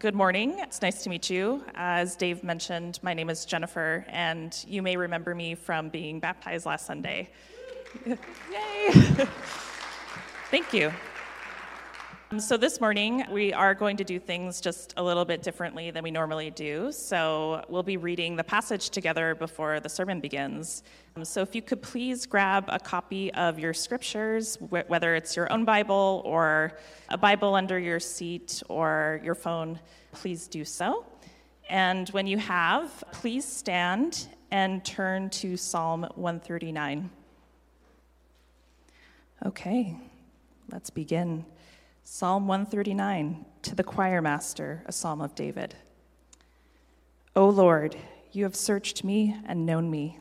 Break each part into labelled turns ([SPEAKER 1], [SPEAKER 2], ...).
[SPEAKER 1] good morning. It's nice to meet you. As Dave mentioned, my name is Jennifer, and you may remember me from being baptized last Sunday. Yay! Thank you. So, this morning we are going to do things just a little bit differently than we normally do. So, we'll be reading the passage together before the sermon begins. Um, so, if you could please grab a copy of your scriptures, whether it's your own Bible or a Bible under your seat or your phone, please do so. And when you have, please stand and turn to Psalm 139. Okay, let's begin. Psalm 139 to the choir master, a psalm of David. O Lord, you have searched me and known me.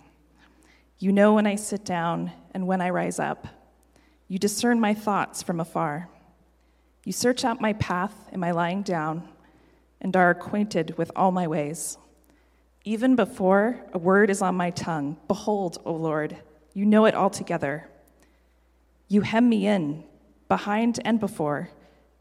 [SPEAKER 1] You know when I sit down and when I rise up. You discern my thoughts from afar. You search out my path in my lying down and are acquainted with all my ways. Even before a word is on my tongue, behold, O Lord, you know it altogether. You hem me in, behind and before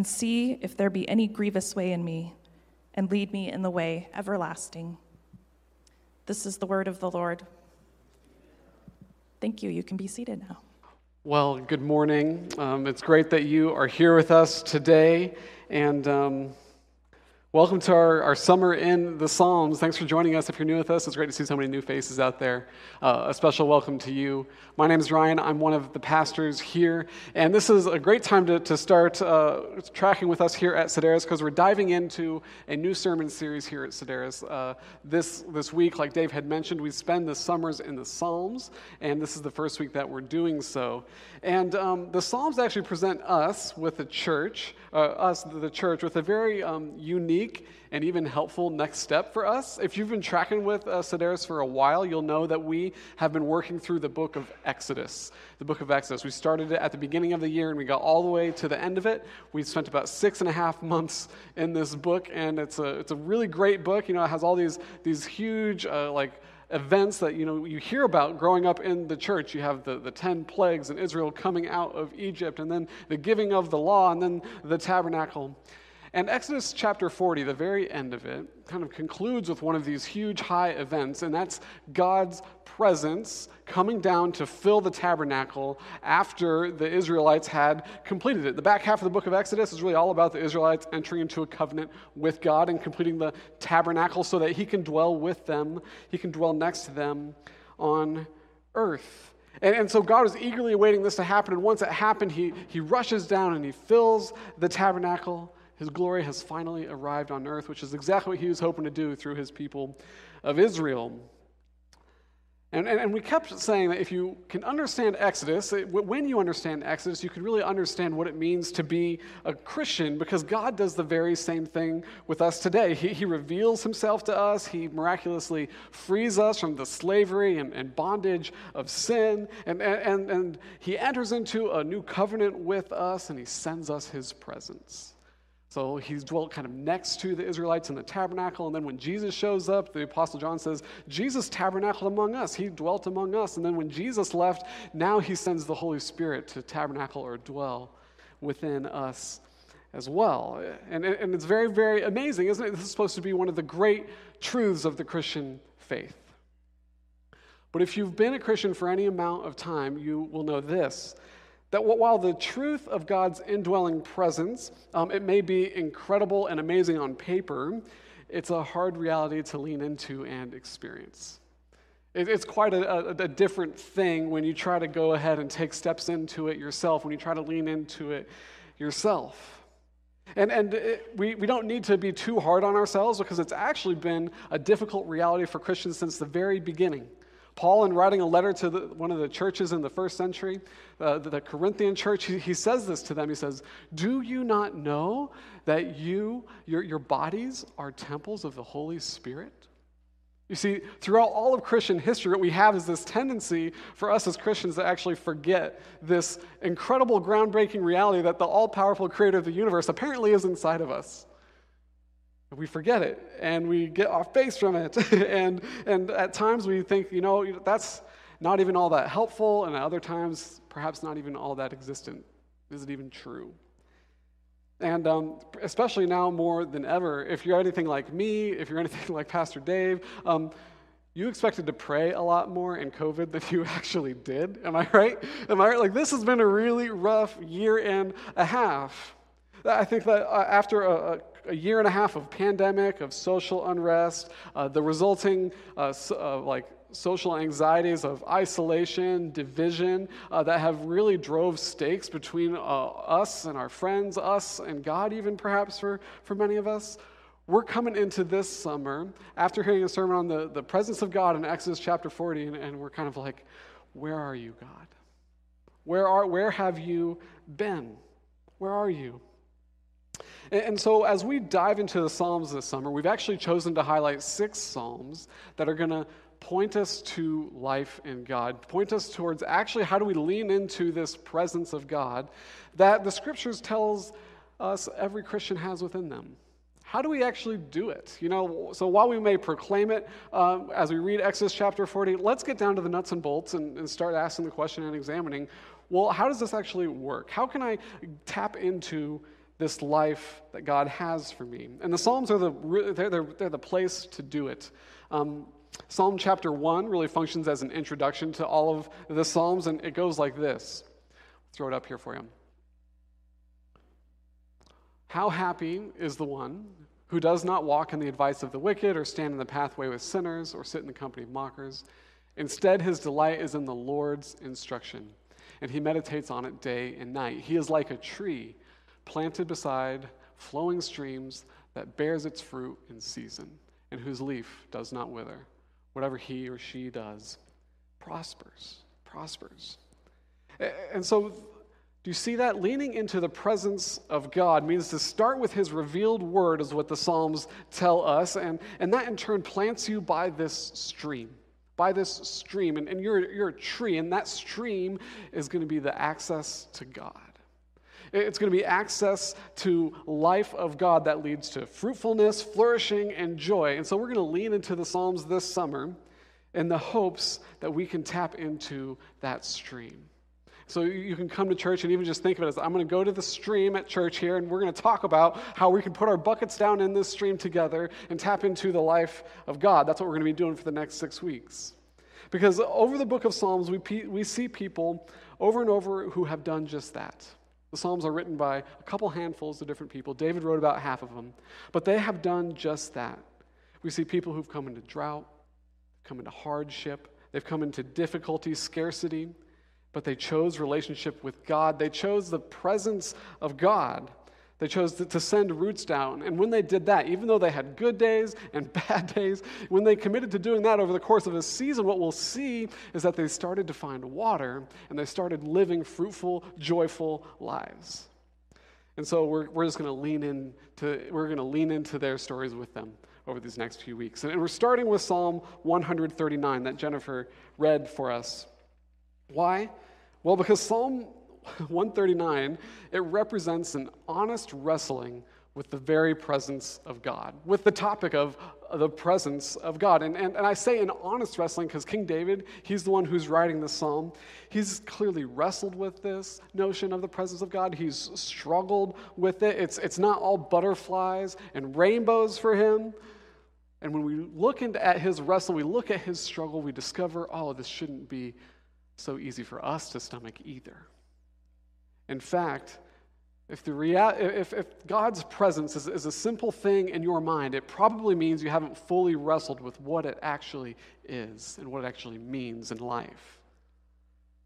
[SPEAKER 1] and see if there be any grievous way in me, and lead me in the way everlasting. This is the word of the Lord. Thank you. You can be seated now.
[SPEAKER 2] Well, good morning. Um, it's great that you are here with us today. And um, Welcome to our, our summer in the Psalms. Thanks for joining us. If you're new with us, it's great to see so many new faces out there. Uh, a special welcome to you. My name is Ryan. I'm one of the pastors here. And this is a great time to, to start uh, tracking with us here at Sedaris because we're diving into a new sermon series here at Sedaris. Uh, this, this week, like Dave had mentioned, we spend the summers in the Psalms, and this is the first week that we're doing so. And um, the Psalms actually present us with the church, uh, us, the church, with a very um, unique unique and even helpful next step for us. If you've been tracking with uh, Sedaris for a while, you'll know that we have been working through the book of Exodus. The book of Exodus. We started it at the beginning of the year and we got all the way to the end of it. We spent about six and a half months in this book, and it's a, it's a really great book. You know, it has all these, these huge, uh, like, events that you know you hear about growing up in the church you have the, the 10 plagues and israel coming out of egypt and then the giving of the law and then the tabernacle and Exodus chapter 40, the very end of it, kind of concludes with one of these huge high events, and that's God's presence coming down to fill the tabernacle after the Israelites had completed it. The back half of the book of Exodus is really all about the Israelites entering into a covenant with God and completing the tabernacle so that He can dwell with them, He can dwell next to them on earth. And, and, so God is eagerly awaiting this to happen. And once it happened, he, he rushes down and he fills the tabernacle his glory has finally arrived on earth, which is exactly what he was hoping to do through his people of Israel. And, and, and, we kept saying that if you can understand Exodus, when you understand Exodus, you can really understand what it means to be a Christian because God does the very same thing with us today. He, he reveals himself to us, He miraculously frees us from the slavery and, and bondage of sin, and, and, and He enters into a new covenant with us, and He sends us His presence. So he's dwelt kind of next to the Israelites in the tabernacle. And then when Jesus shows up, the Apostle John says, Jesus tabernacled among us. He dwelt among us. And then when Jesus left, now he sends the Holy Spirit to tabernacle or dwell within us as well. And, and it's very, very amazing, isn't it? This is supposed to be one of the great truths of the Christian faith. But if you've been a Christian for any amount of time, you will know this that while the truth of God's indwelling presence, um, it may be incredible and amazing on paper, it's a hard reality to lean into and experience. It, it's quite a, a, a different thing when you try to go ahead and take steps into it yourself, when you try to lean into it yourself. And, and it, we, we don't need to be too hard on ourselves because it's actually been a difficult reality for Christians since the very beginning. Paul, in writing a letter to the, one of the churches in the first century, uh, the Corinthian church, he, he, says this to them. He says, Do you not know that you, your, your bodies, are temples of the Holy Spirit? You see, throughout all of Christian history, what we have is this tendency for us as Christians to actually forget this incredible, groundbreaking reality that the all powerful creator of the universe apparently is inside of us we forget it and we get off base from it. and, and at times we think, you know, that's not even all that helpful, and at other times, perhaps not even all that existent. Is it even true? And um, especially now more than ever, if you're anything like me, if you're anything like Pastor Dave, um, you expected to pray a lot more in COVID than you actually did. Am I right? Am I right? Like, this has been a really rough year and a half. I think that uh, after a, a, year and a half of pandemic, of social unrest, uh, the resulting uh, so, uh, like social anxieties of isolation, division, uh, that have really drove stakes between uh, us and our friends, us and God, even perhaps for, for many of us. We're coming into this summer after hearing a sermon on the, the presence of God in Exodus chapter 40, and, and we're kind of like, where are you, God? Where, are, where have you been? Where are you? And so, as we dive into the Psalms this summer, we've actually chosen to highlight six Psalms that are going to point us to life in God, point us towards actually how do we lean into this presence of God that the scriptures tells us every Christian has within them. How do we actually do it? You know, so while we may proclaim it um, as we read Exodus chapter 40, let's get down to the nuts and bolts and, and start asking the question and examining well, how does this actually work? How can I tap into this life that God has for me. And the Psalms are the, they're, they're, they're the place to do it. Um, Psalm chapter 1 really functions as an introduction to all of the Psalms, and it goes like this. I'll throw it up here for you. How happy is the one who does not walk in the advice of the wicked, or stand in the pathway with sinners, or sit in the company of mockers. Instead, his delight is in the Lord's instruction, and he meditates on it day and night. He is like a tree planted beside flowing streams that bears its fruit in season, and whose leaf does not wither. Whatever he or she does prospers, prospers. And so, do you see that? Leaning into the presence of God means to start with his revealed word, is what the Psalms tell us, and, and that in turn plants you by this stream. By this stream. And, and you're, you're a tree, and that stream is going to be the access to God. It's going to be access to life of God that leads to fruitfulness, flourishing, and joy. And so we're going to lean into the Psalms this summer in the hopes that we can tap into that stream. So you can come to church and even just think of it as I'm going to go to the stream at church here and we're going to talk about how we can put our buckets down in this stream together and tap into the life of God. That's what we're going to be doing for the next six weeks. Because over the book of Psalms, we, we see people over and over who have done just that. The Psalms are written by a couple handfuls of different people. David wrote about half of them. But they have done just that. We see people who've come into drought, come into hardship, they've come into difficulty, scarcity, but they chose relationship with God. They chose the presence of God. They chose to, to send roots down. And when they did that, even though they had good days and bad days, when they committed to doing that over the course of a season, what we'll see is that they started to find water and they started living fruitful, joyful lives. And so we're, we're just going to lean into we're going to lean into their stories with them over these next few weeks. And we're starting with Psalm 139 that Jennifer read for us. Why? Well, because Psalm 139, it represents an honest wrestling with the very presence of God, with the topic of the presence of God. And, and, and I say an honest wrestling because King David, he's the one who's writing this psalm. He's clearly wrestled with this notion of the presence of God. He's struggled with it. It's, it's not all butterflies and rainbows for him. And when we look into, at his wrestle, we look at his struggle, we discover, oh, this shouldn't be so easy for us to stomach either. In fact, if, the rea- if, if God's presence is, is a simple thing in your mind, it probably means you haven't fully wrestled with what it actually is and what it actually means in life.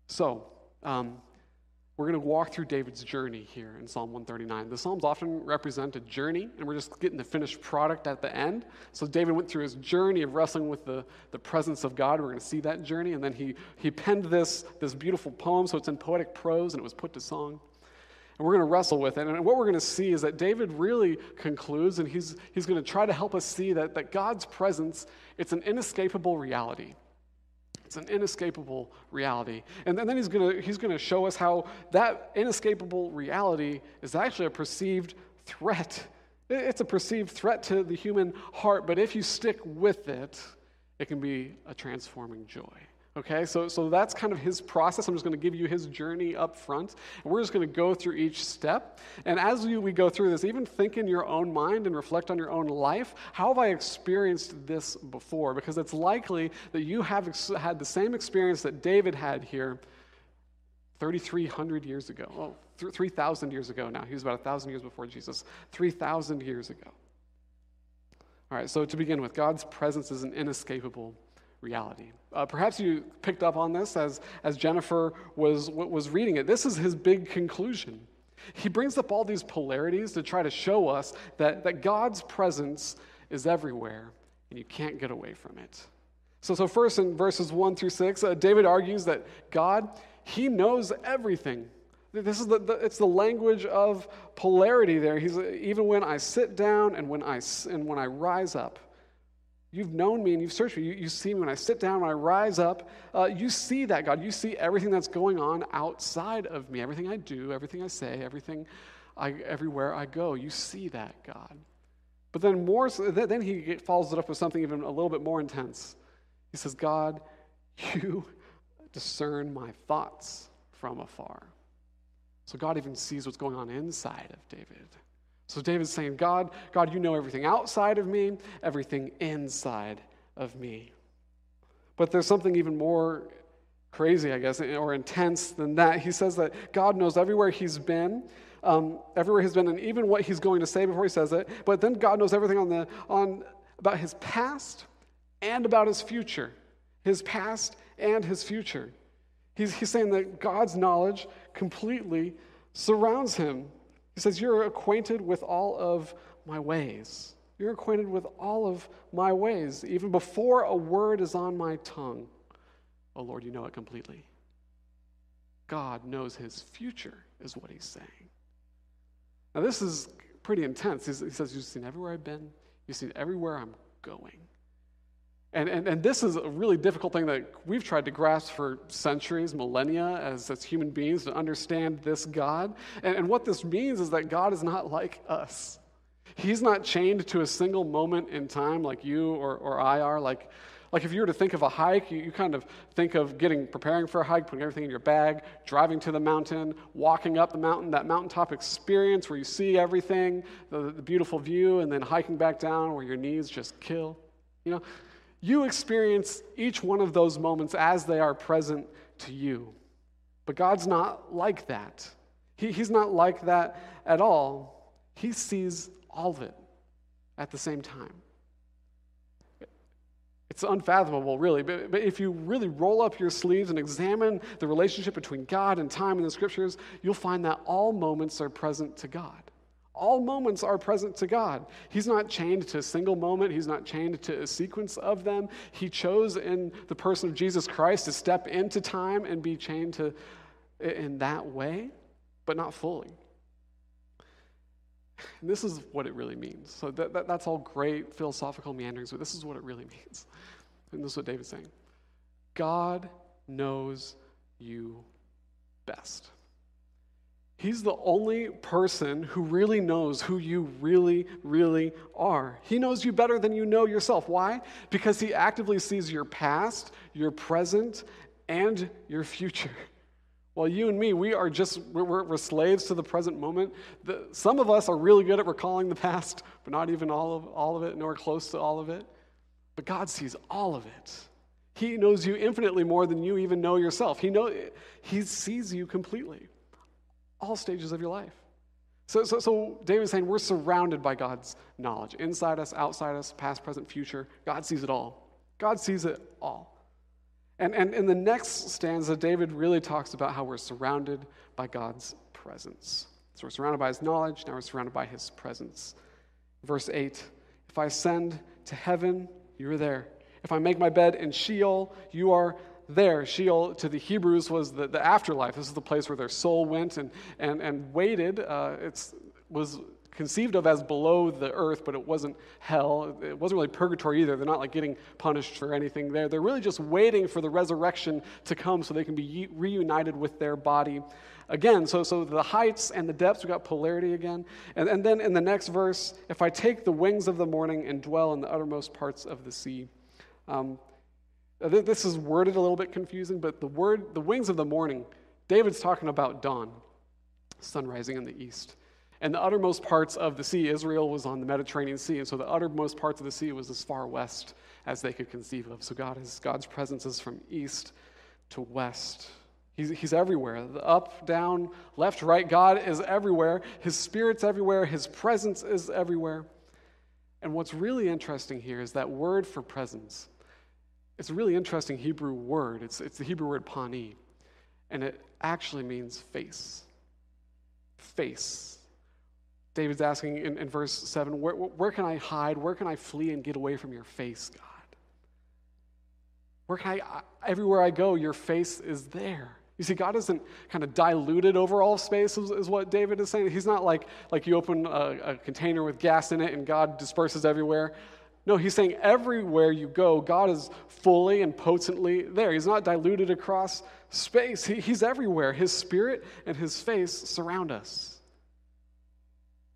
[SPEAKER 2] So, um, we're going to walk through David's journey here in Psalm 139. The Psalms often represent a journey, and we're just getting the finished product at the end. So David went through his journey of wrestling with the, the presence of God. We're going to see that journey. And then he, he penned this, this beautiful poem, so it's in poetic prose, and it was put to song. And we're going to wrestle with it. And what we're going to see is that David really concludes, and he's, he's going to try to help us see that, that God's presence, it's an inescapable reality. It's an inescapable reality. And then he's going he's going to show us how that inescapable reality is actually a perceived threat. It's a perceived threat to the human heart, but if you stick with it, it can be a transforming joy. Okay, so, so that's kind of his process. I'm just going to give you his journey up front. And we're just going to go through each step. And as we, we go through this, even think in your own mind and reflect on your own life. How have I experienced this before? Because it's likely that you have ex- had the same experience that David had here 3,300 years ago. Oh, 3,000 years ago now. He was about 1,000 years before Jesus. 3,000 years ago. All right, so to begin with, God's presence is an inescapable reality. Uh, perhaps you picked up on this as, as Jennifer was, was reading it. This is his big conclusion. He brings up all these polarities to try to show us that, that God's presence is everywhere and you can't get away from it. So, so first in verses 1 through 6, uh, David argues that God, he knows everything. This is the, the, it's the language of polarity there. He's even when I sit down and when I and when I rise up. You've known me and you've searched me. You, you see me when I sit down, when I rise up. Uh, you see that, God. You see everything that's going on outside of me, everything I do, everything I say, everything I, everywhere I go. You see that, God. But then more, then he follows it up with something even a little bit more intense. He says, God, you discern my thoughts from afar. So God even sees what's going on inside of David. So David's saying, God, God, you know everything outside of me, everything inside of me. But there's something even more crazy, I guess, or intense than that. He says that God knows everywhere he's been, um, everywhere he's been, and even what he's going to say before he says it. But then God knows everything on the on about his past and about his future, his past and his future. He's, he's saying that God's knowledge completely surrounds him. He says, You're acquainted with all of my ways. You're acquainted with all of my ways. Even before a word is on my tongue, oh Lord, you know it completely. God knows his future, is what he's saying. Now, this is pretty intense. He says, You've seen everywhere I've been, you've seen everywhere I'm going. And, and, and this is a really difficult thing that we've tried to grasp for centuries, millennia, as, as human beings, to understand this God. And, and what this means is that God is not like us. He's not chained to a single moment in time like you or, or I are. Like, like if you were to think of a hike, you, you kind of think of getting preparing for a hike, putting everything in your bag, driving to the mountain, walking up the mountain, that mountaintop experience where you see everything, the, the beautiful view, and then hiking back down where your knees just kill. You know, you experience each one of those moments as they are present to you. But God's not like that. He, he's not like that at all. He sees all of it at the same time. It's unfathomable, really. But, but if you really roll up your sleeves and examine the relationship between God and time in the scriptures, you'll find that all moments are present to God. All moments are present to God. He's not chained to a single moment, He's not chained to a sequence of them. He chose in the person of Jesus Christ to step into time and be chained to in that way, but not fully. And this is what it really means. So that, that, that's all great philosophical meanderings, but this is what it really means. And this is what David's saying God knows you best. He's the only person who really knows who you really, really are. He knows you better than you know yourself. Why? Because he actively sees your past, your present, and your future. While you and me, we are just, we're, we're slaves to the present moment. The, some of us are really good at recalling the past, but not even all of, all of it, nor close to all of it. But God sees all of it. He knows you infinitely more than you even know yourself. He, know, he sees you completely, all stages of your life. So, so, so David is saying we're surrounded by God's knowledge. Inside us, outside us, past, present, future. God sees it all. God sees it all. And, and in the next stanza, David really talks about how we're surrounded by God's presence. So we're surrounded by his knowledge, now we're surrounded by his presence. Verse 8 If I ascend to heaven, you are there. If I make my bed in Sheol, you are there. Sheol to the Hebrews was the, the afterlife. This is the place where their soul went and, and, and waited. Uh, it was conceived of as below the earth, but it wasn't hell. It wasn't really purgatory either. They're not like getting punished for anything there. They're really just waiting for the resurrection to come so they can be reunited with their body again. So, so the heights and the depths, we got polarity again. And, and then in the next verse, if I take the wings of the morning and dwell in the uttermost parts of the sea. Um, this is worded a little bit confusing, but the word, the wings of the morning, David's talking about dawn, sun rising in the east. And the uttermost parts of the sea, Israel was on the Mediterranean Sea, and so the uttermost parts of the sea was as far west as they could conceive of. So God is, God's presence is from east to west. He's, he's everywhere. The up, down, left, right. God is everywhere. His spirit's everywhere. His presence is everywhere. And what's really interesting here is that word for presence. It's a really interesting Hebrew word. It's, it's the Hebrew word pani, and it actually means face. Face. David's asking in, in verse 7 where, where can I hide? Where can I flee and get away from your face, God? Where can I, everywhere I go, your face is there. You see, God isn't kind of diluted over all space, is, is what David is saying. He's not like, like you open a, a container with gas in it and God disperses everywhere. No, he's saying everywhere you go, God is fully and potently there. He's not diluted across space, he, He's everywhere. His spirit and His face surround us.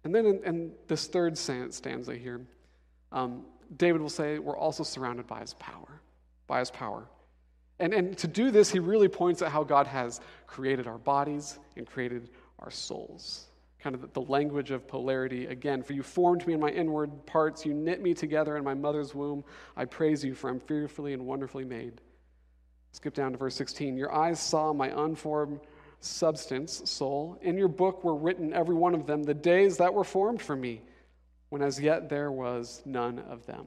[SPEAKER 2] And then in, in this third stanza here, um, David will say, We're also surrounded by his power, by his power. And, and to do this, he really points at how God has created our bodies and created our souls. Kind of the language of polarity again. For you formed me in my inward parts, you knit me together in my mother's womb. I praise you, for I'm fearfully and wonderfully made. Skip down to verse 16. Your eyes saw my unformed substance, soul. In your book were written, every one of them, the days that were formed for me, when as yet there was none of them.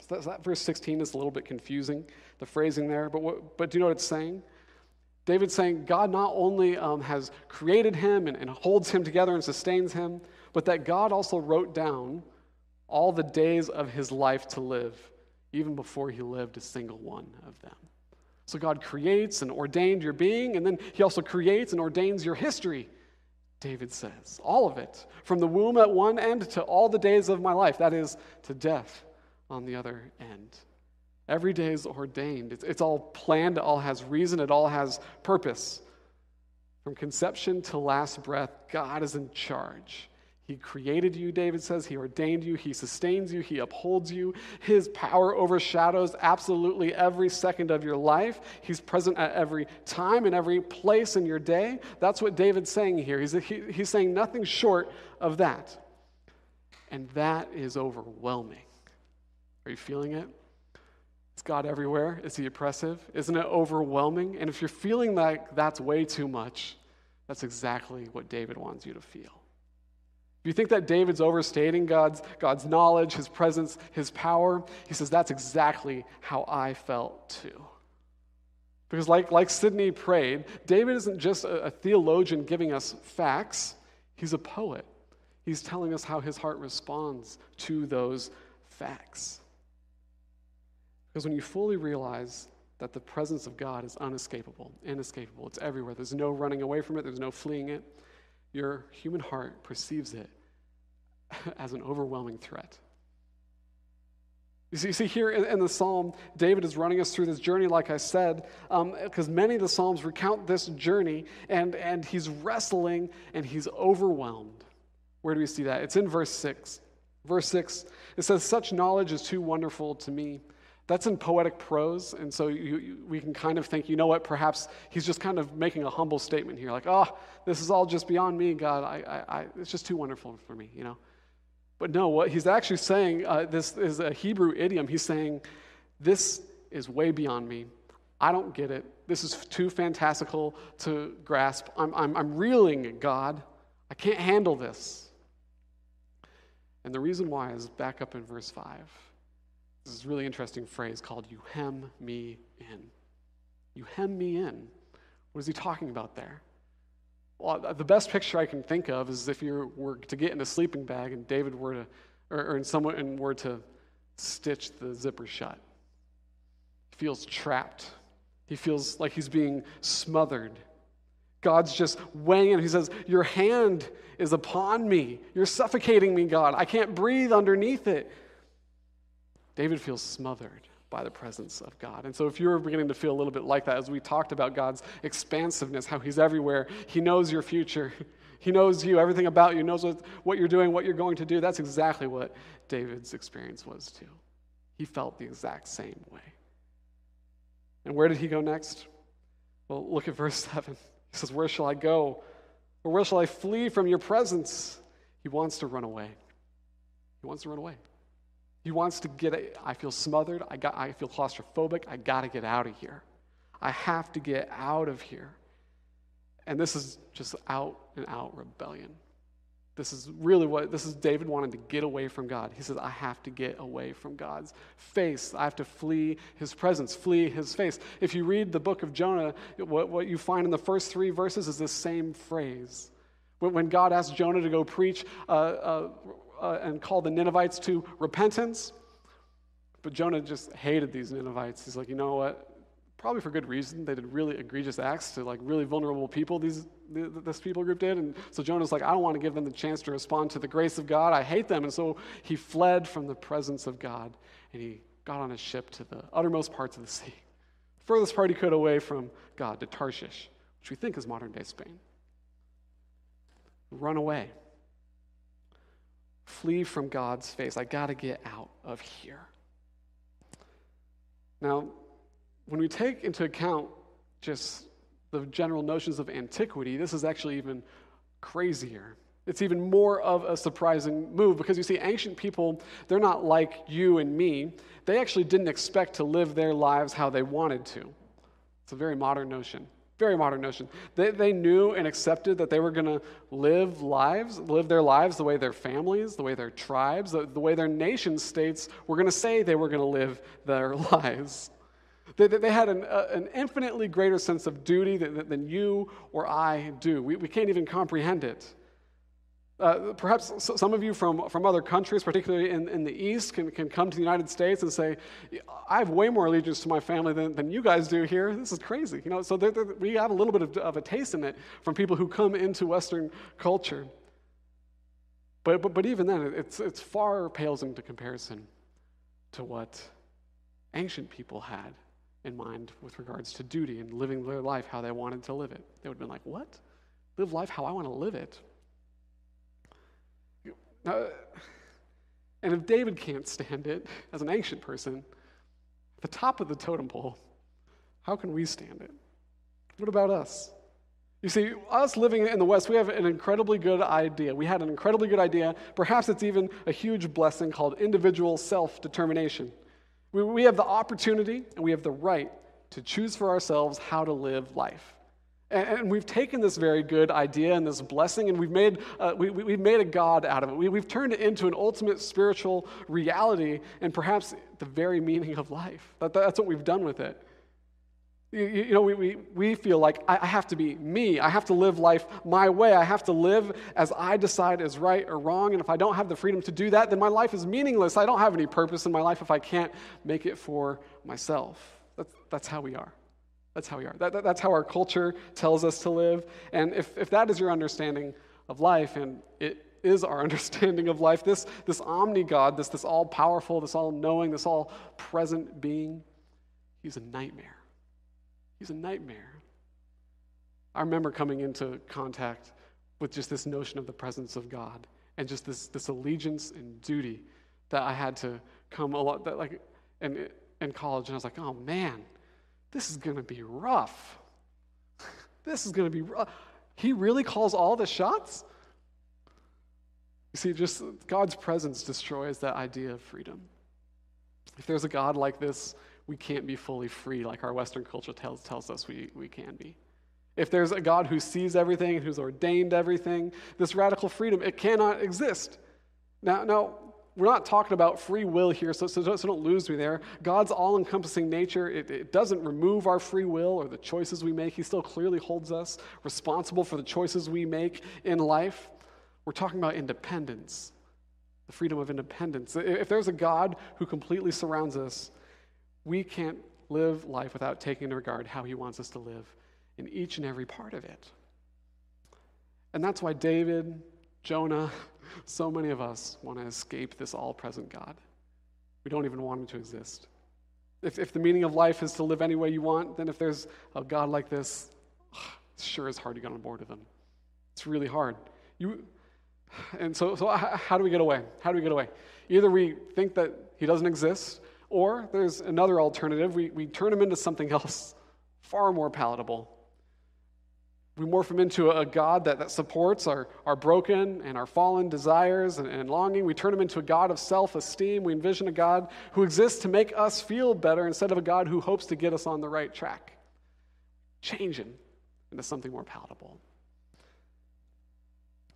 [SPEAKER 2] So that, verse 16 is a little bit confusing, the phrasing there, but, what, but do you know what it's saying? David's saying God not only um, has created him and, and holds him together and sustains him, but that God also wrote down all the days of his life to live, even before he lived a single one of them. So God creates and ordained your being, and then He also creates and ordains your history, David says. All of it. From the womb at one end to all the days of my life, that is, to death on the other end. Every day is ordained. It's, it's all planned, it all has reason, it all has purpose. From conception to last breath, God is in charge. He created you, David says. He ordained you. He sustains you. He upholds you. His power overshadows absolutely every second of your life. He's present at every time and every place in your day. That's what David's saying here. He's, he, he's saying nothing short of that. And that is overwhelming. Are you feeling it? Is God everywhere? Is He oppressive? Isn't it overwhelming? And if you're feeling like that's way too much, that's exactly what David wants you to feel. Do you think that David's overstating God's, God's knowledge, his presence, his power? He says, That's exactly how I felt too. Because, like, like Sydney prayed, David isn't just a, a theologian giving us facts, he's a poet. He's telling us how his heart responds to those facts. Because when you fully realize that the presence of God is unescapable, inescapable, it's everywhere, there's no running away from it, there's no fleeing it, your human heart perceives it as an overwhelming threat. You see, here in, in, the psalm, David is running us through this journey, like I said, because um, many of the psalms recount this journey, and, and he's wrestling and he's overwhelmed. Where do we see that? It's in verse 6. Verse 6, it says, Such knowledge is too wonderful to me. That's in poetic prose, and so you, you, we can kind of think, you know what, perhaps he's just kind of making a humble statement here, like, oh, this is all just beyond me, God. I, I, I, it's just too wonderful for me, you know? But no, what he's actually saying, uh, this is a Hebrew idiom. He's saying, this is way beyond me. I don't get it. This is too fantastical to grasp. I'm, I'm, I'm reeling, God. I can't handle this. And the reason why is back up in verse 5. This really interesting phrase called you hem me in. You hem me in. What is he talking about there? Well, uh, the best picture I can think of is if you were to get in a sleeping bag and David were to, or, or someone were to stitch the zipper shut. He feels trapped. He feels like he's being smothered. God's just weighing in. He says, Your hand is upon me. You're suffocating me, God. I can't breathe underneath it. David feels smothered by the presence of God. And so, if you're beginning to feel a little bit like that, as we talked about God's expansiveness, how He's everywhere, He knows your future, He knows you, everything about you, knows what, what you're doing, what you're going to do, that's exactly what David's experience was too. He felt the exact same way. And where did he go next? Well, look at verse 7. He says, Where shall I go? Or where shall I flee from your presence? He wants to run away. He wants to run away. He wants to get, it. I feel smothered. I, got, I feel claustrophobic. I got to get out of here. I have to get out of here. And this is just out and out rebellion. This is really what this is David wanting to get away from God. He says, I have to get away from God's face. I have to flee his presence, flee his face. If you read the book of Jonah, what, what you find in the first three verses is this same phrase. When God asked Jonah to go preach uh, uh, uh, and call the Ninevites to repentance. But Jonah just hated these Ninevites. He's like, you know what? Probably for good reason. They did really egregious acts to like really vulnerable people. These this people group did, and so Jonah's like, I don't want to give them the chance to respond to the grace of God. I hate them, and so he fled from the presence of God, and he got on a ship to the uttermost parts of the sea, furthest part he could away from God, to Tarshish, which we think is modern day Spain. Run away. Flee from God's face. I got to get out of here. Now, when we take into account just the general notions of antiquity, this is actually even crazier. It's even more of a surprising move because you see, ancient people, they're not like you and me. They actually didn't expect to live their lives how they wanted to. It's a very modern notion. Very modern notion. They, they knew and accepted that they were going to live lives, live their lives the way their families, the way their tribes, the, the way their nation states were going to say they were going to live their lives. They, they had an, uh, an infinitely greater sense of duty than, than you or I do. We, we can't even comprehend it. Uh, perhaps some of you from, from other countries, particularly in, in the East, can, can come to the United States and say, I have way more allegiance to my family than, than you guys do here. This is crazy. You know, so they're, they're, we have a little bit of, of, a taste in it from people who come into Western culture. But, but, but even then, it's, it's far pales into comparison to what ancient people had in mind with regards to duty and living their life how they wanted to live it. They would have been like, What? Live life how I want to live it. Now, uh, and if David can't stand it as an ancient person, at the top of the totem pole, how can we stand it? What about us? You see, us living in the West, we have an incredibly good idea. We had an incredibly good idea. Perhaps it's even a huge blessing called individual self determination. We, we have the opportunity and we have the right to choose for ourselves how to live life. And, we've taken this very good idea and this blessing, and we've made, uh, we, we've made a God out of it. We, we've turned it into an ultimate spiritual reality and perhaps the very meaning of life. That, that's what we've done with it. You, you know, we, we, we feel like I, I have to be me. I have to live life my way. I have to live as I decide is right or wrong. And if I don't have the freedom to do that, then my life is meaningless. I don't have any purpose in my life if I can't make it for myself. That's, that's how we are. That's how we are. That, that, that's how our culture tells us to live. And if, if that is your understanding of life, and it is our understanding of life, this, this omni God, this, this all powerful, this all knowing, this all present being, he's a nightmare. He's a nightmare. I remember coming into contact with just this notion of the presence of God and just this, this allegiance and duty that I had to come a lot, that like in, in college, and I was like, oh man, this is going to be rough. this is going to be rough. He really calls all the shots? You see, just God's presence destroys that idea of freedom. If there's a God like this, we can't be fully free like our Western culture tells, tells us we, we can be. If there's a God who sees everything, who's ordained everything, this radical freedom, it cannot exist. Now, now we're not talking about free will here, so, so, so don't lose me there. God's all encompassing nature, it, it doesn't remove our free will or the choices we make. He still clearly holds us responsible for the choices we make in life. We're talking about independence, the freedom of independence. If there's a God who completely surrounds us, we can't live life without taking into regard how he wants us to live in each and every part of it. And that's why David, Jonah, so many of us want to escape this all present God. We don't even want him to exist. If, if the meaning of life is to live any way you want, then if there's a God like this, sure is hard to get on board with him. It's really hard. You, and so, so how do we get away? How do we get away? Either we think that he doesn't exist, or there's another alternative. We, we turn him into something else far more palatable. We morph him into a God that, that supports our, our broken and our fallen desires and, and longing. We turn him into a God of self esteem. We envision a God who exists to make us feel better instead of a God who hopes to get us on the right track. Change him into something more palatable.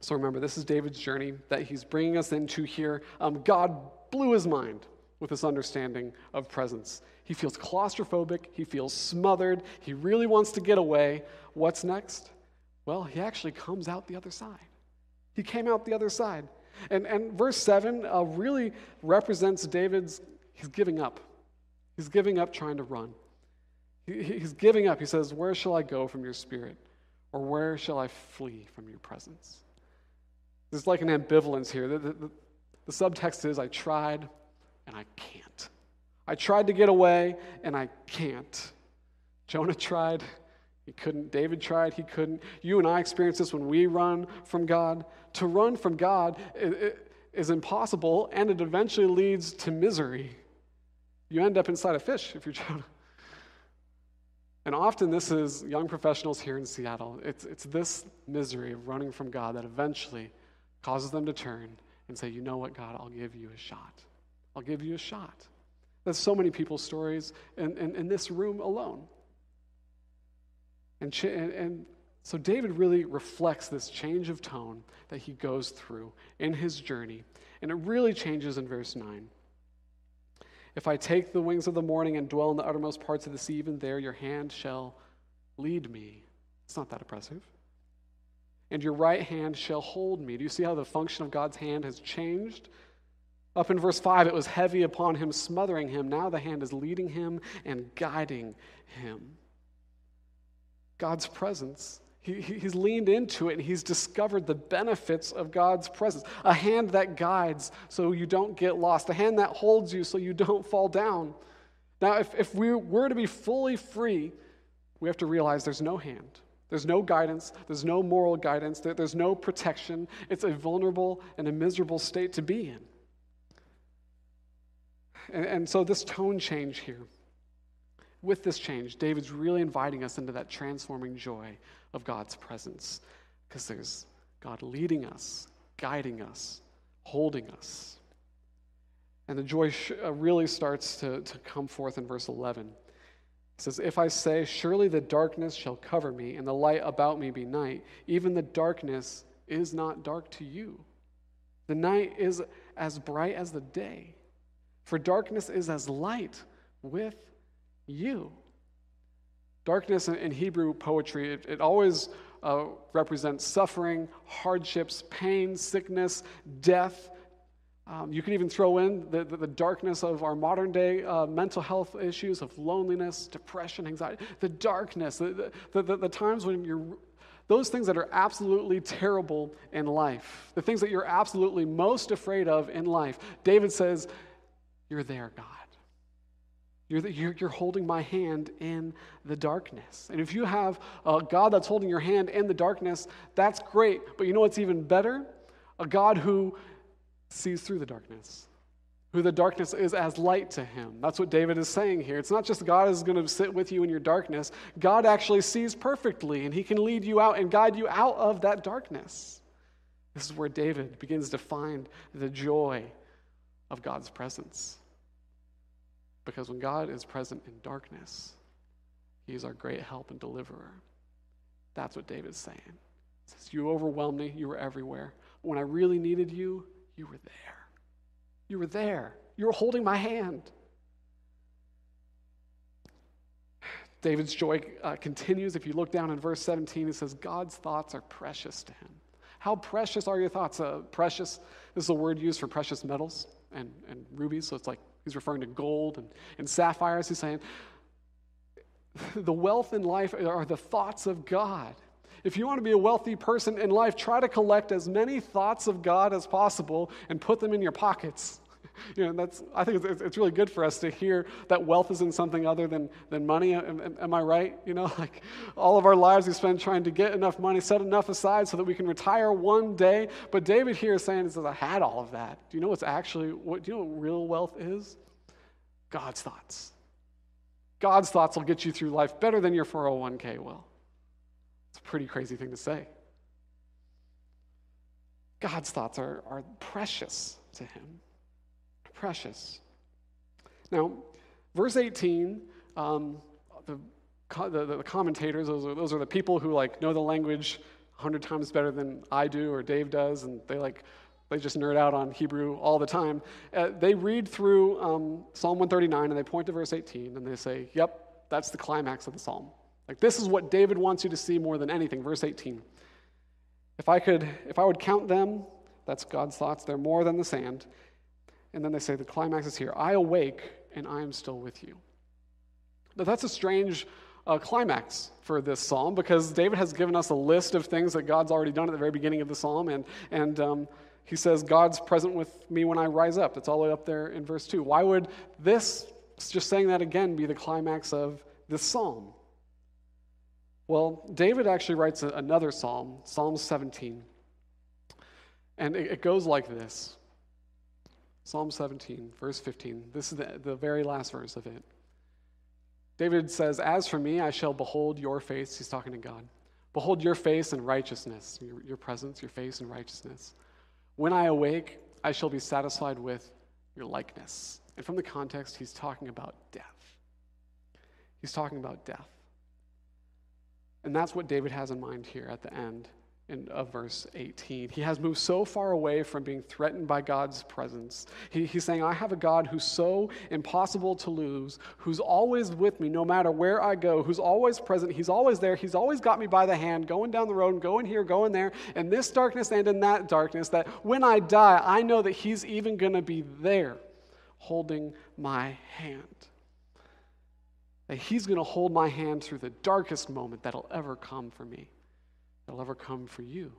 [SPEAKER 2] So remember, this is David's journey that he's bringing us into here. Um, God blew his mind with this understanding of presence. He feels claustrophobic, he feels smothered, he really wants to get away. What's next? Well, he actually comes out the other side. He came out the other side. And, and verse 7 uh, really represents David's, he's giving up. He's giving up trying to run. He, he's giving up. He says, Where shall I go from your spirit? Or where shall I flee from your presence? There's like an ambivalence here. The, the, the subtext is, I tried, and I can't. I tried to get away, and I can't. Jonah tried, he couldn't. David tried, he couldn't. You and I experience this when we run from God. To run from God is impossible, and it eventually leads to misery. You end up inside a fish if you're Jonah. And often this is young professionals here in Seattle. It's, it's this misery of running from God that eventually causes them to turn and say, You know what, God, I'll give you a shot. I'll give you a shot. That's so many people's stories in, in, in this room alone. And, and, and so David really reflects this change of tone that he goes through in his journey. And it really changes in verse 9. If I take the wings of the morning and dwell in the uttermost parts of the sea, even there your hand shall lead me. It's not that oppressive. And your right hand shall hold me. Do you see how the function of God's hand has changed? Up in verse 5, it was heavy upon him, smothering him. Now the hand is leading him and guiding him. God's presence. He, he's leaned into it and he's discovered the benefits of God's presence. A hand that guides so you don't get lost, a hand that holds you so you don't fall down. Now, if, if we were to be fully free, we have to realize there's no hand. There's no guidance. There's no moral guidance. There, there's no protection. It's a vulnerable and a miserable state to be in. And, and so, this tone change here, with this change, David's really inviting us into that transforming joy of God's presence because there's God leading us, guiding us, holding us. And the joy uh, really starts to, to come forth in verse 11. It says, If I say, Surely the darkness shall cover me, and the light about me be night, even the darkness is not dark to you. The night is as bright as the day for darkness is as light with you. Darkness in, Hebrew poetry, it, it always uh, represents suffering, hardships, pain, sickness, death. Um, you can even throw in the, the, the darkness of our modern day uh, mental health issues of loneliness, depression, anxiety, the darkness, the, the, the, the times when you're, those things that are absolutely terrible in life, the things that you're absolutely most afraid of in life. David says, You're there, God. You're, the, you're, you're, holding my hand in the darkness. And if you have a God that's holding your hand in the darkness, that's great. But you know what's even better? A God who sees through the darkness, who the darkness is as light to him. That's what David is saying here. It's not just God is going to sit with you in your darkness, God actually sees perfectly, and he can lead you out and guide you out of that darkness. This is where David begins to find the joy of God's presence. Because when God is present in darkness, He is our great help and deliverer. That's what David's saying. He says, You overwhelmed me, you were everywhere. When I really needed you, you were there. You were there. You were holding my hand. David's joy uh, continues. If you look down in verse 17, it says, God's thoughts are precious to him. How precious are your thoughts? Uh, precious this is a word used for precious metals and, and rubies, so it's like He's referring to gold and, and sapphires. He's saying, the wealth in life are the thoughts of God. If you want to be a wealthy person in life, try to collect as many thoughts of God as possible and put them in your pockets. You know, that's, I think it's, it's really good for us to hear that wealth isn't something other than, than money. Am, am I right? You know, like all of our lives we spend trying to get enough money, set enough aside so that we can retire one day. But David here is saying, he says, I had all of that. Do you know what's actually, what, do you know what real wealth is? God's thoughts. God's thoughts will get you through life better than your 401k will. It's a pretty crazy thing to say. God's thoughts are, are precious to him. Precious. Now, verse 18, um, the, the, the, commentators, those are, those are the people who like know the language 100 times better than I do or Dave does, and they like they just nerd out on Hebrew all the time. Uh, they read through um, Psalm 139 and they point to verse 18 and they say, Yep, that's the climax of the psalm. Like this is what David wants you to see more than anything. Verse 18. If I could, if I would count them, that's God's thoughts, they're more than the sand. And then they say the climax is here. I awake and I am still with you. Now that's a strange uh, climax for this psalm because David has given us a list of things that God's already done at the very beginning of the psalm, and and um, he says God's present with me when I rise up. That's all the way up there in verse two. Why would this just saying that again be the climax of this psalm? Well, David actually writes another psalm, Psalm 17. And it goes like this Psalm 17, verse 15. This is the, the very last verse of it. David says, As for me, I shall behold your face. He's talking to God. Behold your face and righteousness, your, your presence, your face and righteousness. When I awake, I shall be satisfied with your likeness. And from the context, he's talking about death. He's talking about death. And that's what David has in mind here at the end in, of verse 18. He has moved so far away from being threatened by God's presence. He, he's saying, I have a God who's so impossible to lose, who's always with me no matter where I go, who's always present. He's always there. He's always got me by the hand, going down the road, and going here, going there, in this darkness and in that darkness, that when I die, I know that He's even going to be there holding my hand that He's going to hold my hand through the darkest moment that'll ever come for me, that'll ever come for you,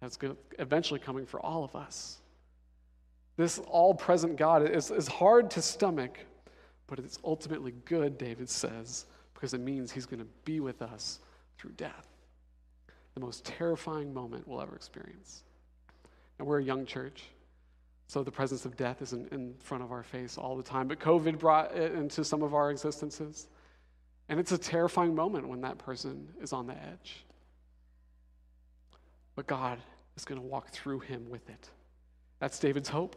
[SPEAKER 2] that's eventually coming for all of us. This all present God is, is hard to stomach, but it's ultimately good, David says, because it means He's going to be with us through death. The most terrifying moment we'll ever experience. And we're a young church. So the presence of death is in, in, front of our face all the time. But COVID brought it into some of our existences. And it's a terrifying moment when that person is on the edge. But God is going to walk through him with it. That's David's hope.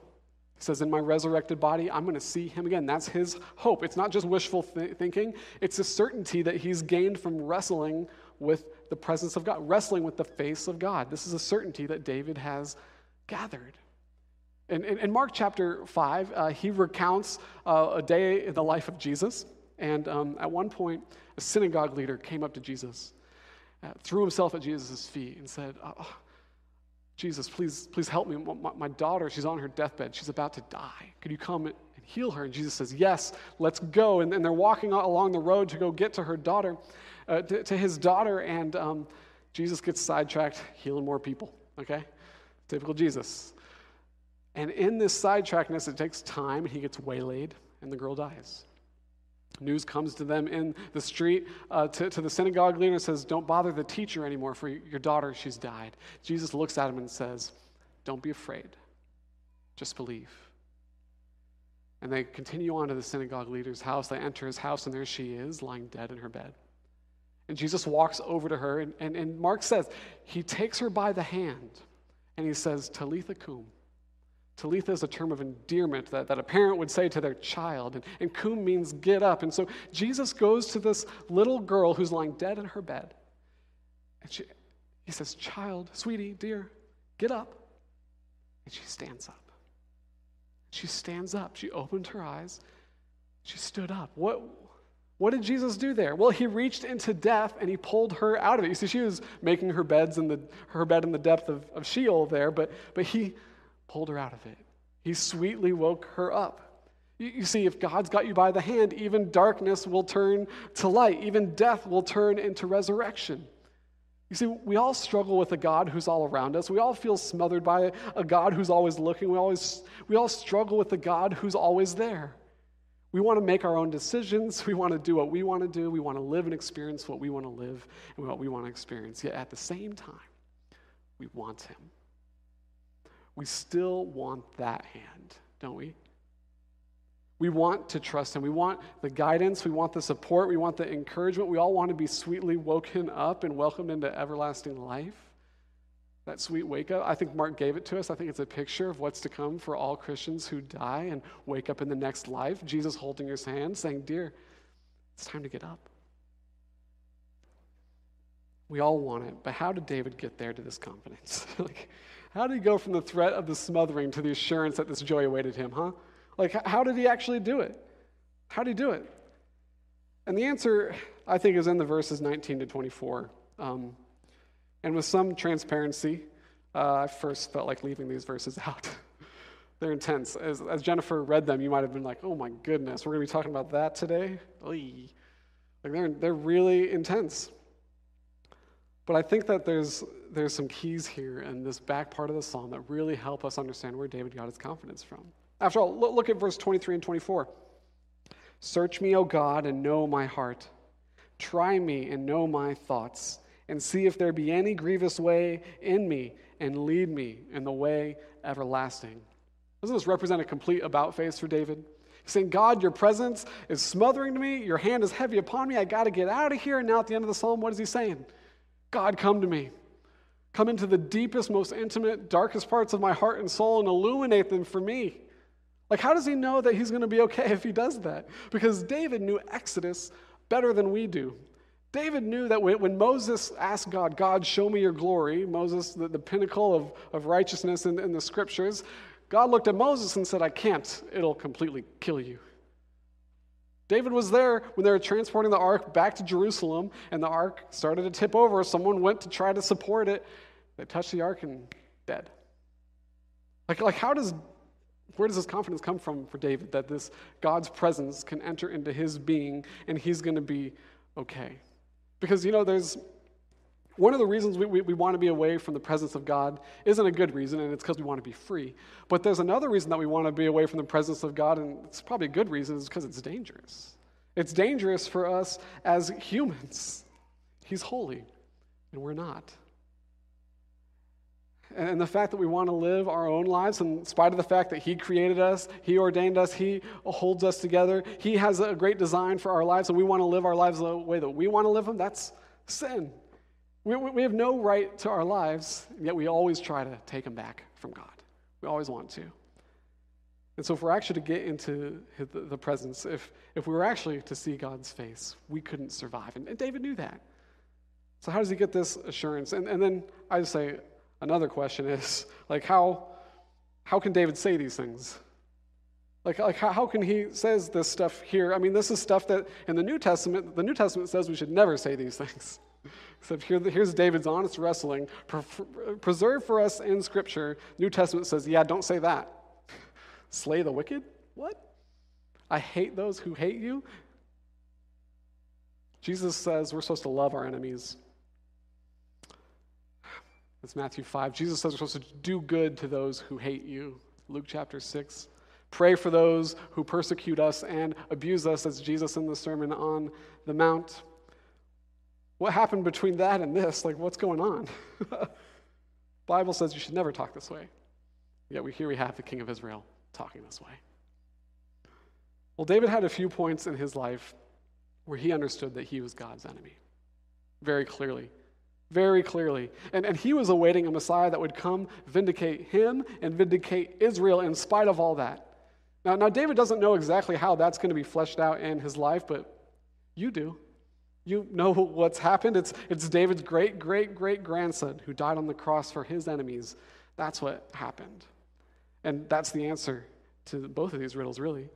[SPEAKER 2] He says, In my resurrected body, I'm going to see him again. That's his hope. It's not just wishful th- thinking, it's a certainty that he's gained from wrestling with the presence of God, wrestling with the face of God. This is a certainty that David has gathered. In, in, in Mark chapter 5, uh, he recounts uh, a day in the life of Jesus. And um, at one point, a synagogue leader came up to Jesus, uh, threw himself at Jesus' feet, and said, oh, Jesus, please, please help me. My, my, daughter, she's on her deathbed. She's about to die. Could you come and heal her? And Jesus says, Yes, let's go. And, and they're walking along the road to go get to her daughter, uh, to, to, his daughter. And um, Jesus gets sidetracked, healing more people. Okay? Typical Jesus. And in this sidetrackedness, it takes time, and he gets waylaid, and the girl dies. News comes to them in the street uh, to, to the synagogue leader and says, Don't bother the teacher anymore for your daughter, she's died. Jesus looks at him and says, Don't be afraid, just believe. And they continue on to the synagogue leader's house. They enter his house, and there she is, lying dead in her bed. And Jesus walks over to her, and, and, and Mark says, He takes her by the hand, and he says, Talitha cum, Talitha is a term of endearment that, that a parent would say to their child, and, and kum means get up. And so Jesus goes to this little girl who's lying dead in her bed, and she, he says, Child, sweetie, dear, get up. And she stands up. She stands up. She opened her eyes. She stood up. What, what did Jesus do there? Well, he reached into death and he pulled her out of it. You see, she was making her beds in the her bed in the depth of, of Sheol there, but but he pulled her out of it. He sweetly woke her up. You, see, if God's got you by the hand, even darkness will turn to light, even death will turn into resurrection. You see, we all struggle with a God who's all around us. We all feel smothered by a God who's always looking. We, always, we all struggle with a God who's always there. We want to make our own decisions. We want to do what we want to do. We want to live and experience what we want to live and what we want to experience. Yet at the same time, we want Him we still want that hand, don't we? We want to trust Him. We want the guidance. We want the support. We want the encouragement. We all want to be sweetly woken up and welcomed into everlasting life. That sweet wake up. I think Mark gave it to us. I think it's a picture of what's to come for all Christians who die and wake up in the next life. Jesus holding his hand, saying, Dear, it's time to get up. We all want it, but how did David get there to this confidence? like, how did he go from the threat of the smothering to the assurance that this joy awaited him, huh? Like, how did he actually do it? How did he do it? And the answer, I think, is in the verses 19 to 24. Um, and with some transparency, uh, I first felt like leaving these verses out. they're intense. As, as, Jennifer read them, you might have been like, oh my goodness, we're going to be talking about that today? Oy. Like, they're, they're really intense. But I think that there's, there's some keys here in this back part of the psalm that really help us understand where David got his confidence from. After all, look at verse 23 and 24. Search me, O God, and know my heart. Try me and know my thoughts, and see if there be any grievous way in me, and lead me in the way everlasting. Doesn't this represent a complete about face for David? He's saying, God, your presence is smothering to me. Your hand is heavy upon me. I got to get out of here. And now at the end of the psalm, what is he saying? God, come to me. Come into the deepest, most intimate, darkest parts of my heart and soul and illuminate them for me. Like, how does he know that he's going to be okay if he does that? Because David knew Exodus better than we do. David knew that when, Moses asked God, God, show me your glory, Moses, the, the pinnacle of, of righteousness in, in the scriptures, God looked at Moses and said, I can't. It'll completely kill you. David was there when they were transporting the ark back to Jerusalem, and the ark started to tip over. Someone went to try to support it. They touched the ark and dead. Like, like how does where does this confidence come from for David that this God's presence can enter into his being and he's going to be okay? Because you know, there's one of the reasons we, we, we, want to be away from the presence of God isn't a good reason, and it's because we want to be free. But there's another reason that we want to be away from the presence of God, and it's probably a good reason, is because it's dangerous. It's dangerous for us as humans. He's holy, and we're not. And the fact that we want to live our own lives, in spite of the fact that He created us, He ordained us, He holds us together, He has a great design for our lives, and we want to live our lives the way that we want to live them, that's sin. We, we have no right to our lives, yet we always try to take them back from God. We always want to. And so, if we're actually to get into the presence, if, if we were actually to see God's face, we couldn't survive. And, and David knew that. So, how does he get this assurance? And, and then I just say another question is like, how, how can David say these things? Like, like how, how can he says this stuff here? I mean, this is stuff that in the New Testament, the New Testament says we should never say these things. Except here, here's David's honest wrestling. Preserved for us in Scripture, New Testament says, yeah, don't say that. Slay the wicked? What? I hate those who hate you? Jesus says we're supposed to love our enemies. That's Matthew 5. Jesus says we're supposed to do good to those who hate you. Luke chapter 6. Pray for those who persecute us and abuse us, as Jesus in the Sermon on the Mount. What happened between that and this? Like, what's going on? Bible says you should never talk this way. Yet we here we have the king of Israel talking this way. Well, David had a few points in his life where he understood that he was God's enemy. Very clearly. Very clearly. And, and he was awaiting a Messiah that would come, vindicate him, and vindicate Israel in spite of all that. Now, now David doesn't know exactly how that's going to be fleshed out in his life, but you do. You know what's happened. It's, it's David's great, great, great grandson who died on the cross for his enemies. That's what happened. And that's the answer to both of these riddles, really.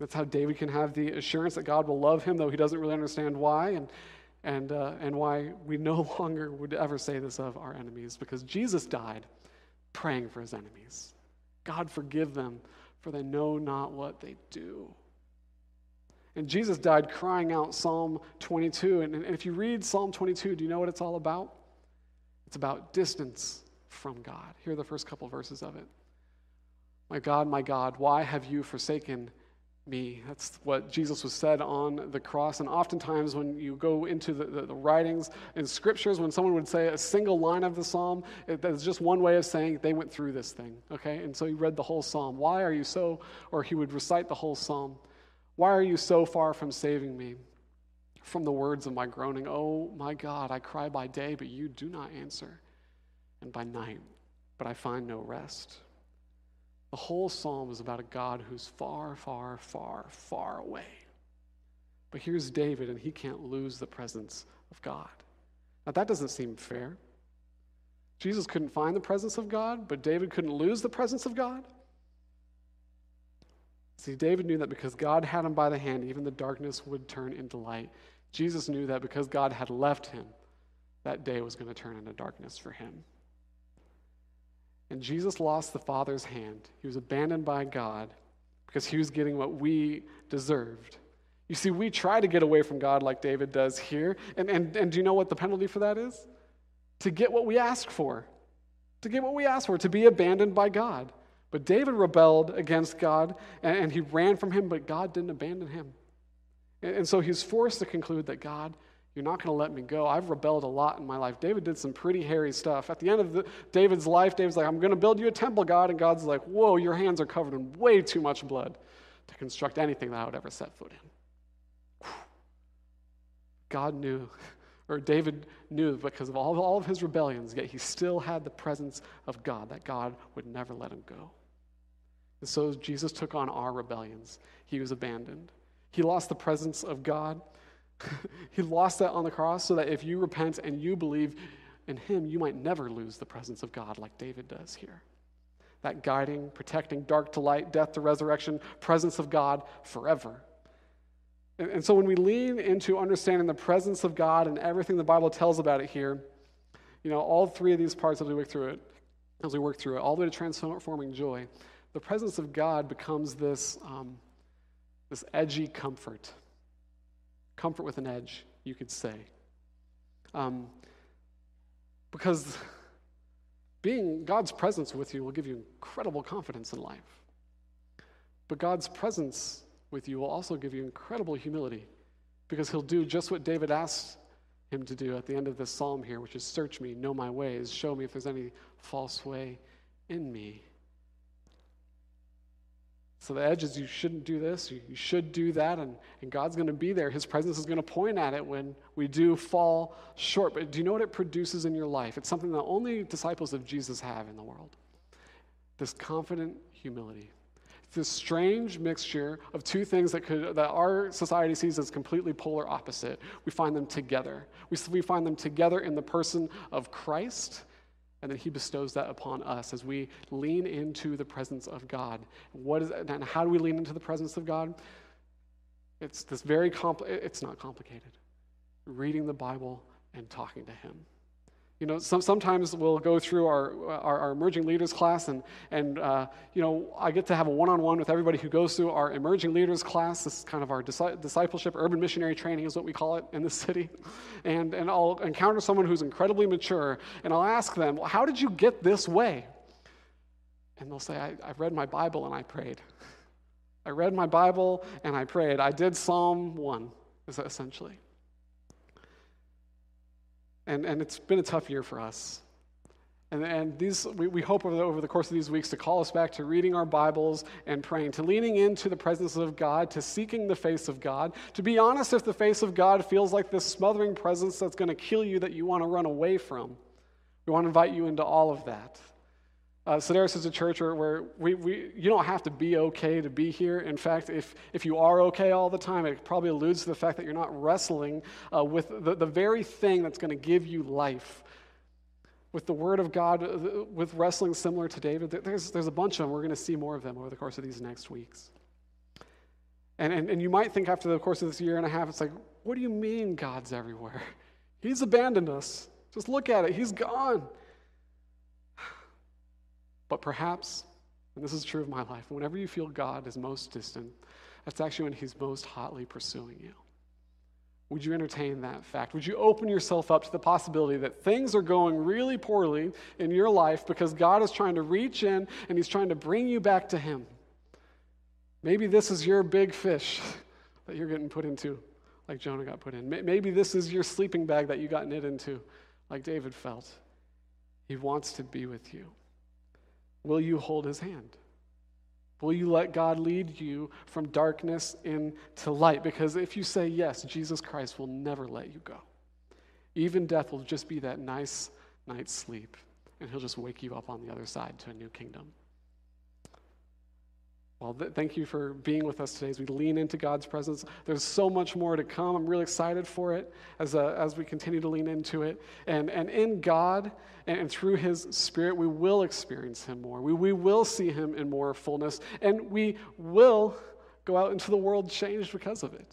[SPEAKER 2] That's how David can have the assurance that God will love him, though he doesn't really understand why, and, and, uh, and why we no longer would ever say this of our enemies, because Jesus died praying for his enemies. God forgive them, for they know not what they do. And Jesus died crying out Psalm 22. And, and if you read Psalm 22, do you know what it's all about? It's about distance from God. Here are the first couple verses of it. My God, my God, why have you forsaken me. That's what Jesus was said on the cross. And oftentimes, when you go into the, the, the, writings in scriptures, when someone would say a single line of the psalm, it, that's just one way of saying they went through this thing, okay? And so he read the whole psalm. Why are you so, or he would recite the whole psalm. Why are you so far from saving me? From the words of my groaning, oh my God, I cry by day, but you do not answer, and by night, but I find no rest. The whole psalm is about a God who's far, far, far, far away. But here's David, and he can't lose the presence of God. Now, that doesn't seem fair. Jesus couldn't find the presence of God, but David couldn't lose the presence of God. See, David knew that because God had him by the hand, even the darkness would turn into light. Jesus knew that because God had left him, that day was going to turn into darkness for him. And Jesus lost the Father's hand. He was abandoned by God because he was getting what we deserved. You see, we try to get away from God like David does here. And, and, and do you know what the penalty for that is? To get what we ask for. To get what we ask for, to be abandoned by God. But David rebelled against God and, he ran from him, but God didn't abandon him. And, and so he's forced to conclude that God you're not going to let me go. I've rebelled a lot in my life. David did some pretty hairy stuff. At the end of the, David's life, David's like, I'm going to build you a temple, God. And God's like, Whoa, your hands are covered in way too much blood to construct anything that I would ever set foot in. God knew, or David knew because of all, all of his rebellions, yet he still had the presence of God, that God would never let him go. And so Jesus took on our rebellions. He was abandoned. He lost the presence of God. he lost that on the cross so that if you repent and you believe in him, you might never lose the presence of God like David does here. That guiding, protecting, dark to light, death to resurrection, presence of God forever. And, and so when we lean into understanding the presence of God and everything the Bible tells about it here, you know, all three of these parts as we work through it, as we work through it, all the way to transforming joy, the presence of God becomes this, um, this edgy comfort comfort with an edge, you could say. Um, because being God's presence with you will give you incredible confidence in life. But God's presence with you will also give you incredible humility because he'll do just what David asked him to do at the end of this psalm here, which is search me, know my ways, show me if there's any false way in me. So the edge is you shouldn't do this, you should do that, and, and God's going to be there. His presence is going to point at it when we do fall short. But do you know what it produces in your life? It's something that only disciples of Jesus have in the world this confident humility. It's this strange mixture of two things that, could, that our society sees as completely polar opposite. We find them together. We, we find them together in the person of Christ And then he bestows that upon us as we lean into the presence of God. What is and how do we lean into the presence of God? It's this very compl- it's not complicated. Reading the Bible and talking to him. You know, some, sometimes we'll go through our, our, our emerging leaders class, and, and uh, you know, I get to have a one on one with everybody who goes through our emerging leaders class. This is kind of our discipleship, urban missionary training, is what we call it in the city. And, and I'll encounter someone who's incredibly mature, and I'll ask them, well, How did you get this way? And they'll say, I, I read my Bible and I prayed. I read my Bible and I prayed. I did Psalm 1, essentially. And, and it's been a tough year for us. And, and these, we, we hope over the, over the course of these weeks to call us back to reading our Bibles and praying, to leaning into the presence of God, to seeking the face of God. To be honest, if the face of God feels like this smothering presence that's going to kill you that you want to run away from, we want to invite you into all of that. Uh, Sedaris is a church where, where we, we, you don't have to be okay to be here. In fact, if, if you are okay all the time, it probably alludes to the fact that you're not wrestling uh, with the, the very thing that's going to give you life. With the Word of God, uh, with wrestling similar to David, there's, there's a bunch of them. We're going to see more of them over the course of these next weeks. And, and, and you might think after the course of this year and a half, it's like, what do you mean God's everywhere? He's abandoned us. Just look at it. He's gone. But perhaps, and this is true of my life, whenever you feel God is most distant, that's actually when He's most hotly pursuing you. Would you entertain that fact? Would you open yourself up to the possibility that things are going really poorly in your life because God is trying to reach in and He's trying to bring you back to Him? Maybe this is your big fish that you're getting put into, like Jonah got put in. Maybe this is your sleeping bag that you got knit into, like David felt. He wants to be with you. Will you hold his hand? Will you let God lead you from darkness into light? Because if you say yes, Jesus Christ will never let you go. Even death will just be that nice night's sleep, and he'll just wake you up on the other side to a new kingdom. Well, th- thank you for being with us today as we lean into God's presence. There's so much more to come. I'm really excited for it as, uh, as we continue to lean into it. And, and in God and, and through His Spirit, we will experience Him more. We, we will see Him in more fullness. And we will go out into the world changed because of it.